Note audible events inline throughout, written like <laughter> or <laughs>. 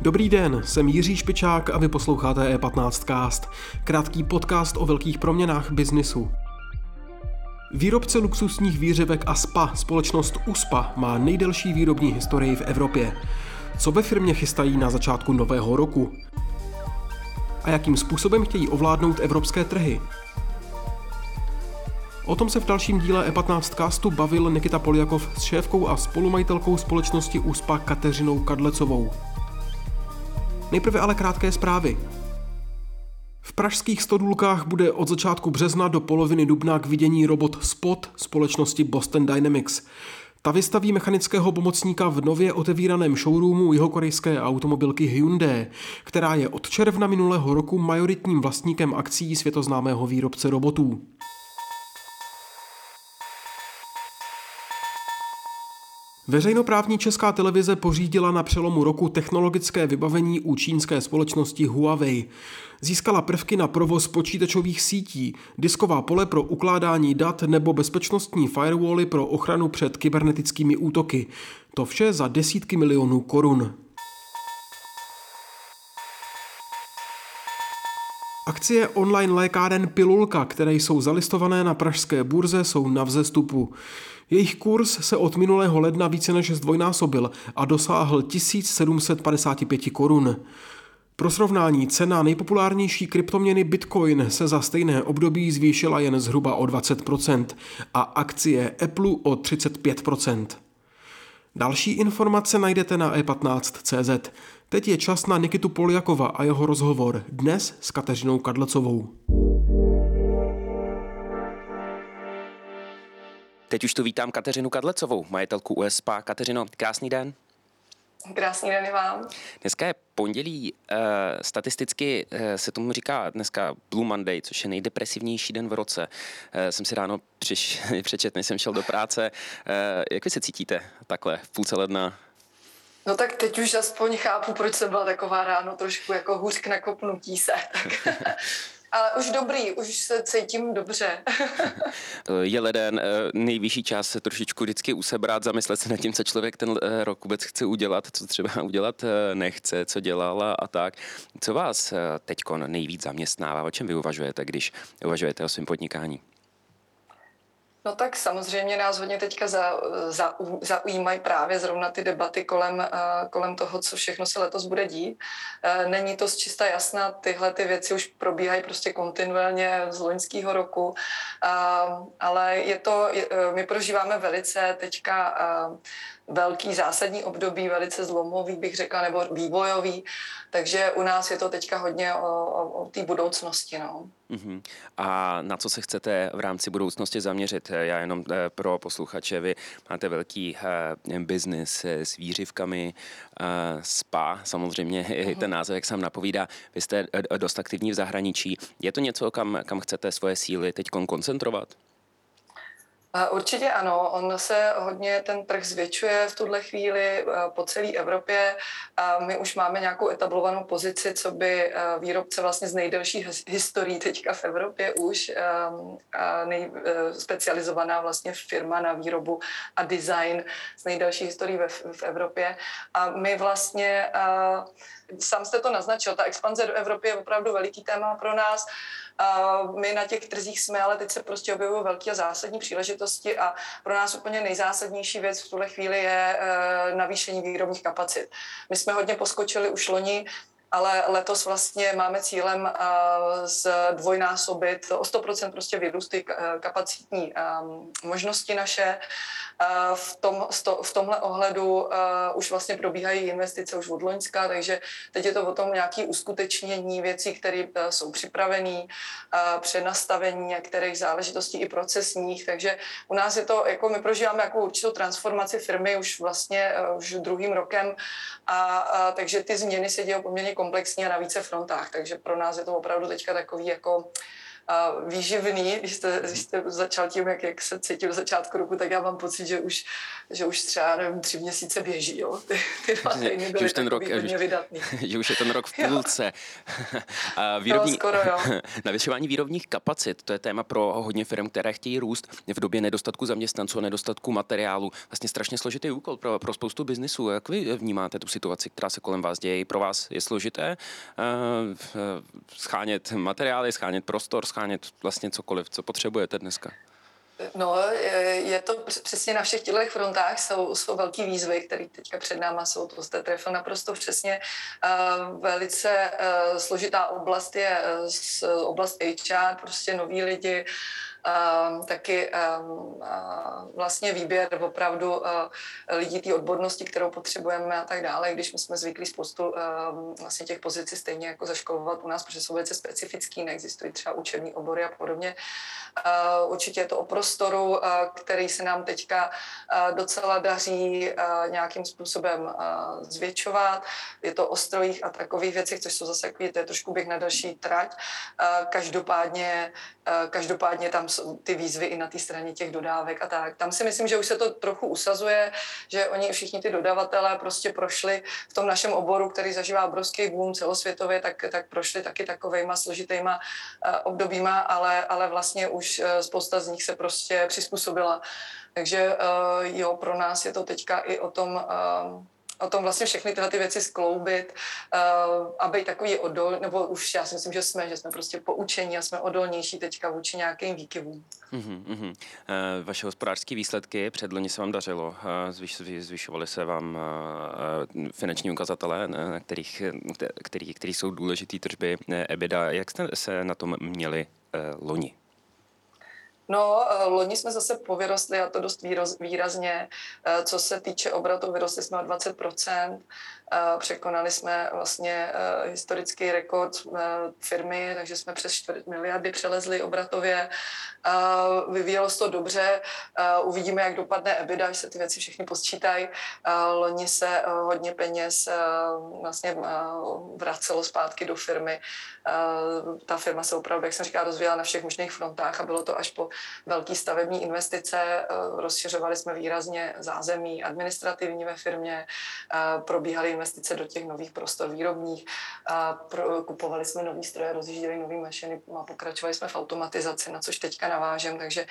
Dobrý den, jsem Jiří Špičák a vy posloucháte E15cast, krátký podcast o velkých proměnách biznisu. Výrobce luxusních výřivek a spa, společnost USPA, má nejdelší výrobní historii v Evropě. Co ve firmě chystají na začátku nového roku? A jakým způsobem chtějí ovládnout evropské trhy? O tom se v dalším díle E15 castu bavil Nikita Poljakov s šéfkou a spolumajitelkou společnosti USPA Kateřinou Kadlecovou. Nejprve ale krátké zprávy. V pražských stodůlkách bude od začátku března do poloviny dubna k vidění robot Spot společnosti Boston Dynamics. Ta vystaví mechanického pomocníka v nově otevíraném showroomu jihokorejské automobilky Hyundai, která je od června minulého roku majoritním vlastníkem akcí světoznámého výrobce robotů. Veřejnoprávní česká televize pořídila na přelomu roku technologické vybavení u čínské společnosti Huawei. Získala prvky na provoz počítačových sítí, disková pole pro ukládání dat nebo bezpečnostní firewally pro ochranu před kybernetickými útoky. To vše za desítky milionů korun. Akcie online lékáren Pilulka, které jsou zalistované na pražské burze, jsou na vzestupu. Jejich kurz se od minulého ledna více než zdvojnásobil a dosáhl 1755 korun. Pro srovnání cena nejpopulárnější kryptoměny Bitcoin se za stejné období zvýšila jen zhruba o 20% a akcie Apple o 35%. Další informace najdete na e15.cz. Teď je čas na Nikitu Poljakova a jeho rozhovor dnes s Kateřinou Kadlecovou. Teď už tu vítám Kateřinu Kadlecovou, majitelku USPA. Kateřino, krásný den. Krásný den i vám. Dneska je pondělí, e, statisticky e, se tomu říká dneska Blue Monday, což je nejdepresivnější den v roce. E, jsem si ráno přiš, <laughs> přečet, než jsem šel do práce. Jak vy se cítíte takhle v půlce ledna? No tak teď už aspoň chápu, proč jsem byla taková ráno trošku jako hůř k nakopnutí se. <laughs> Ale už dobrý, už se cítím dobře. <laughs> je leden, eh, nejvyšší čas se trošičku vždycky usebrat, zamyslet se nad tím, co člověk ten eh, rok vůbec chce udělat, co třeba <laughs> udělat eh, nechce, co dělal a, a tak. Co vás teď nejvíc zaměstnává, o čem vy uvažujete, když uvažujete o svém podnikání? No tak samozřejmě nás hodně teďka za, za, zaujímají právě zrovna ty debaty kolem, uh, kolem toho, co všechno se letos bude dít. Uh, není to z čista jasná, tyhle ty věci už probíhají prostě kontinuálně z loňského roku, uh, ale je to, my prožíváme velice teďka velký zásadní období, velice zlomový bych řekla, nebo vývojový, takže u nás je to teďka hodně o, o, o té budoucnosti. No. Uh-huh. A na co se chcete v rámci budoucnosti zaměřit? Já jenom eh, pro posluchače, vy máte velký uh, biznis s výřivkami, uh, spa, samozřejmě uh-huh. ten název, jak sám napovídá. Vy jste dost aktivní v zahraničí. Je to něco, kam, kam chcete svoje síly teď koncentrovat? Určitě ano, on se hodně ten trh zvětšuje v tuhle chvíli eh, po celé Evropě. My už máme nějakou etablovanou pozici, co by eh, výrobce vlastně z nejdelší historií teďka v Evropě už, ehm, nej, eh, specializovaná vlastně firma na výrobu a design z nejdelší historií v, v Evropě. A my vlastně, sám jste to naznačil, ta expanze do Evropy je opravdu veliký téma pro nás. My na těch trzích jsme, ale teď se prostě objevují velké a zásadní příležitosti a pro nás úplně nejzásadnější věc v tuhle chvíli je eh, navýšení výrobních kapacit. My jsme hodně poskočili už loni, ale letos vlastně máme cílem uh, zdvojnásobit o 100% prostě vyrůst ty kapacitní um, možnosti naše. Uh, v, tom, v tomhle ohledu už vlastně probíhají investice už od Loňska, takže teď je to o tom nějaké uskutečnění věcí, které jsou připravené, přenastavení některých záležitostí i procesních, takže u nás je to, jako my prožíváme jako určitou transformaci firmy už vlastně už druhým rokem a, a takže ty změny se dějí poměrně komplexní a na více frontách, takže pro nás je to opravdu teďka takový jako výživný, když jste, když jste začal tím, jak, jak se cítil do začátku roku, tak já mám pocit, že už, že už třeba nevím, tři měsíce běží, jo? Ty, ty dva týdny byly už ten rok, vydatný. <laughs> Že už je ten rok v půlce. <laughs> výrobní, no, skoro, jo. <laughs> Navyšování výrobních kapacit, to je téma pro hodně firm, které chtějí růst v době nedostatku zaměstnanců a nedostatku materiálu. Vlastně strašně složitý úkol pro, pro spoustu biznisů. Jak vy vnímáte tu situaci, která se kolem vás děje? Pro vás je složité uh, schánět materiály, schánět prostor, schánět vlastně cokoliv, co potřebujete dneska? No, je to přesně na všech těchto frontách, jsou, jsou velký výzvy, které teďka před náma jsou, to jste trefil naprosto přesně. Velice složitá oblast je oblast HR, prostě noví lidi, taky ehm, vlastně výběr opravdu eh, lidí té odbornosti, kterou potřebujeme a tak dále, když my jsme zvyklí spoustu ehm, vlastně těch pozicí stejně jako zaškolovat u nás, protože jsou velice specifický, neexistují třeba učební obory a podobně. Určitě je to o prostoru, eh, který se nám teďka eh, docela daří nějakým způsobem zvětšovat. Je to o strojích a takových věcech, což jsou zase takový, to je trošku běh na další trať. Každopádně, každopádně tam ty výzvy i na té straně těch dodávek a tak. Tam si myslím, že už se to trochu usazuje, že oni všichni ty dodavatelé prostě prošli v tom našem oboru, který zažívá obrovský boom celosvětově, tak, tak prošli taky takovejma složitýma uh, obdobíma, ale, ale vlastně už uh, spousta z nich se prostě přizpůsobila. Takže uh, jo, pro nás je to teďka i o tom o tom vlastně všechny tyhle ty věci skloubit uh, a být takový odol, nebo už já si myslím, že jsme, že jsme prostě poučení a jsme odolnější teďka vůči nějakým výkyvům. Uh-huh, uh-huh. Uh, vaše hospodářské výsledky předloni se vám dařilo, uh, zvyš, zvyšovaly se vám uh, finanční ukazatele, na kterých, který, který jsou důležitý tržby EBITDA. Jak jste se na tom měli loni? No, eh, loni jsme zase povyrostli a to dost výrazně. Eh, co se týče obratu, vyrostli jsme o 20%. Překonali jsme vlastně eh, historický rekord firmy, takže jsme přes 4 miliardy přelezli obratově. Vyvíjelo se to dobře. Uvidíme, jak dopadne EBITDA, až se ty věci všechny posčítají. Loni se hodně peněz vlastně vracelo zpátky do firmy. Ta firma se opravdu, jak jsem říkala, rozvíjela na všech možných frontách a bylo to až po velké stavební investice, eh, rozšiřovali jsme výrazně zázemí administrativní ve firmě, eh, probíhaly investice do těch nových prostor výrobních, kupovali jsme nový stroje, rozjížděli nový mašiny a pokračovali jsme v automatizaci, na což teďka navážem, takže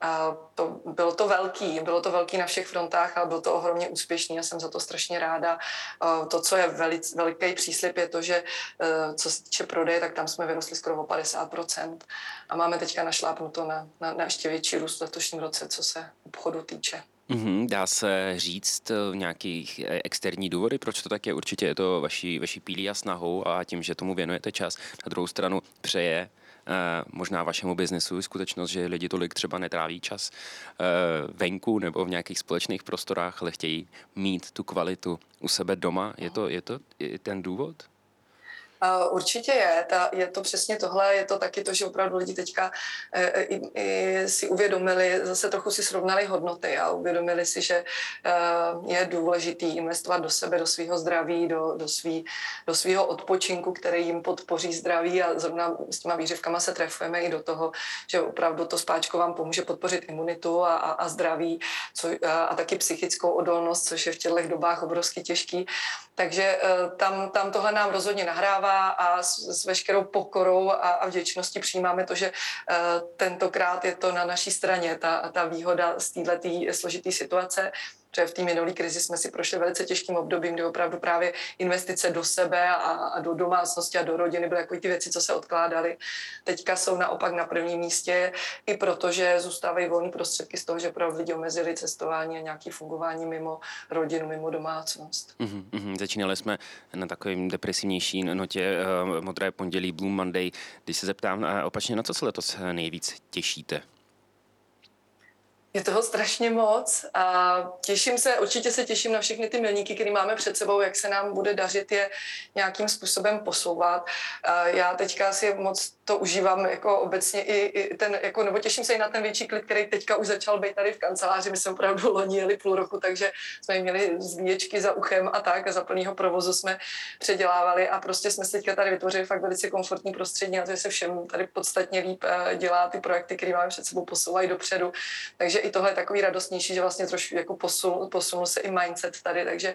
a to, bylo to velký, bylo to velký na všech frontách, ale bylo to ohromně úspěšný a jsem za to strašně ráda. To, co je velic, veliký příslip, je to, že e, co se týče prodeje, tak tam jsme vyrostli skoro o 50% a máme teďka našlápnuto na, na, na ještě větší růst v letošním roce, co se obchodu týče. Mm-hmm, dá se říct e, nějakých e, externí důvody, proč to tak je? Určitě je to vaší, vaší pílí a snahou a tím, že tomu věnujete čas. Na druhou stranu přeje možná vašemu biznesu skutečnost, že lidi tolik třeba netráví čas eh, venku nebo v nějakých společných prostorách, ale chtějí mít tu kvalitu u sebe doma. Je to, je to ten důvod? Určitě je, ta, je to přesně tohle, je to taky to, že opravdu lidi teďka e, e, i, i si uvědomili, zase trochu si srovnali hodnoty a uvědomili si, že e, je důležitý investovat do sebe, do svého zdraví, do, do, svý, do svého odpočinku, který jim podpoří zdraví a zrovna s těma výřivkama se trefujeme i do toho, že opravdu to spáčko vám pomůže podpořit imunitu a, a, a zdraví co, a, a taky psychickou odolnost, což je v těchto dobách obrovsky těžký. Takže tam, tam tohle nám rozhodně nahrává a s, s veškerou pokorou a, a vděčností přijímáme to, že uh, tentokrát je to na naší straně, ta, ta výhoda z této složité situace protože v té minulé krizi jsme si prošli velice těžkým obdobím, kdy opravdu právě investice do sebe a, a do domácnosti a do rodiny byly jako ty věci, co se odkládaly. Teďka jsou naopak na prvním místě, i protože zůstávají volné prostředky z toho, že opravdu lidi omezili cestování a nějaké fungování mimo rodinu, mimo domácnost. Mm-hmm, mm-hmm. Začínali jsme na takovým depresivnější notě uh, Modré pondělí, Blue Monday. Když se zeptám uh, opačně, na co se letos nejvíc těšíte? Je toho strašně moc a těším se, určitě se těším na všechny ty milníky, které máme před sebou, jak se nám bude dařit je nějakým způsobem posouvat. Já teďka si moc to užívám jako obecně i, i ten, jako, nebo těším se i na ten větší klid, který teďka už začal být tady v kanceláři. My jsme opravdu <laughs> loni jeli půl roku, takže jsme měli zvíječky za uchem a tak a za plného provozu jsme předělávali a prostě jsme se teďka tady vytvořili fakt velice komfortní prostředí a to se všem tady podstatně líp eh, dělá ty projekty, které máme před sebou, posouvají dopředu. Takže i tohle je takový radostnější, že vlastně trošku jako posunul, posunul se i mindset tady, takže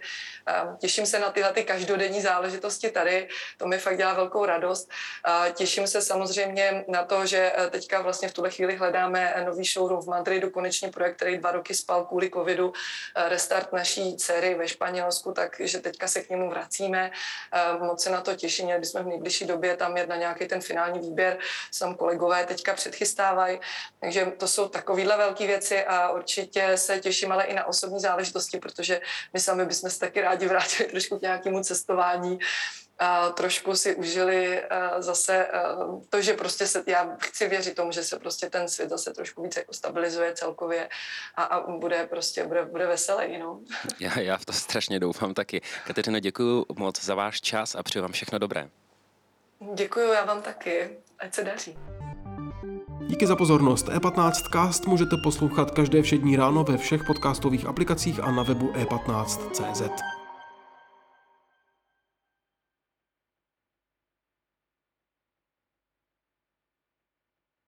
um, těším se na tyhle ty každodenní záležitosti tady, to mi fakt dělá velkou radost. Uh, těším se samozřejmě na to, že eh, teďka vlastně v tuhle chvíli hledáme nový showroom v Madridu, konečně projekt, který dva roky spal kvůli covidu, restart naší dcery ve Španělsku, takže teďka se k němu vracíme. Uh, moc se na to těším, měli bychom v nejbližší době tam jet na nějaký ten finální výběr, sam kolegové teďka předchystávají, takže to jsou takovéhle velké věci a určitě se těším ale i na osobní záležitosti, protože my sami bychom se taky rádi vrátili trošku k nějakému cestování, a trošku si užili zase to, že prostě se, já chci věřit tomu, že se prostě ten svět zase trošku více jako stabilizuje celkově a, a bude prostě, bude, bude veselý, no. Já, já v to strašně doufám taky. Kateřino, děkuji moc za váš čas a přeju vám všechno dobré. Děkuji, já vám taky. Ať se daří. Díky za pozornost. E15 Cast můžete poslouchat každé všední ráno ve všech podcastových aplikacích a na webu e15.cz.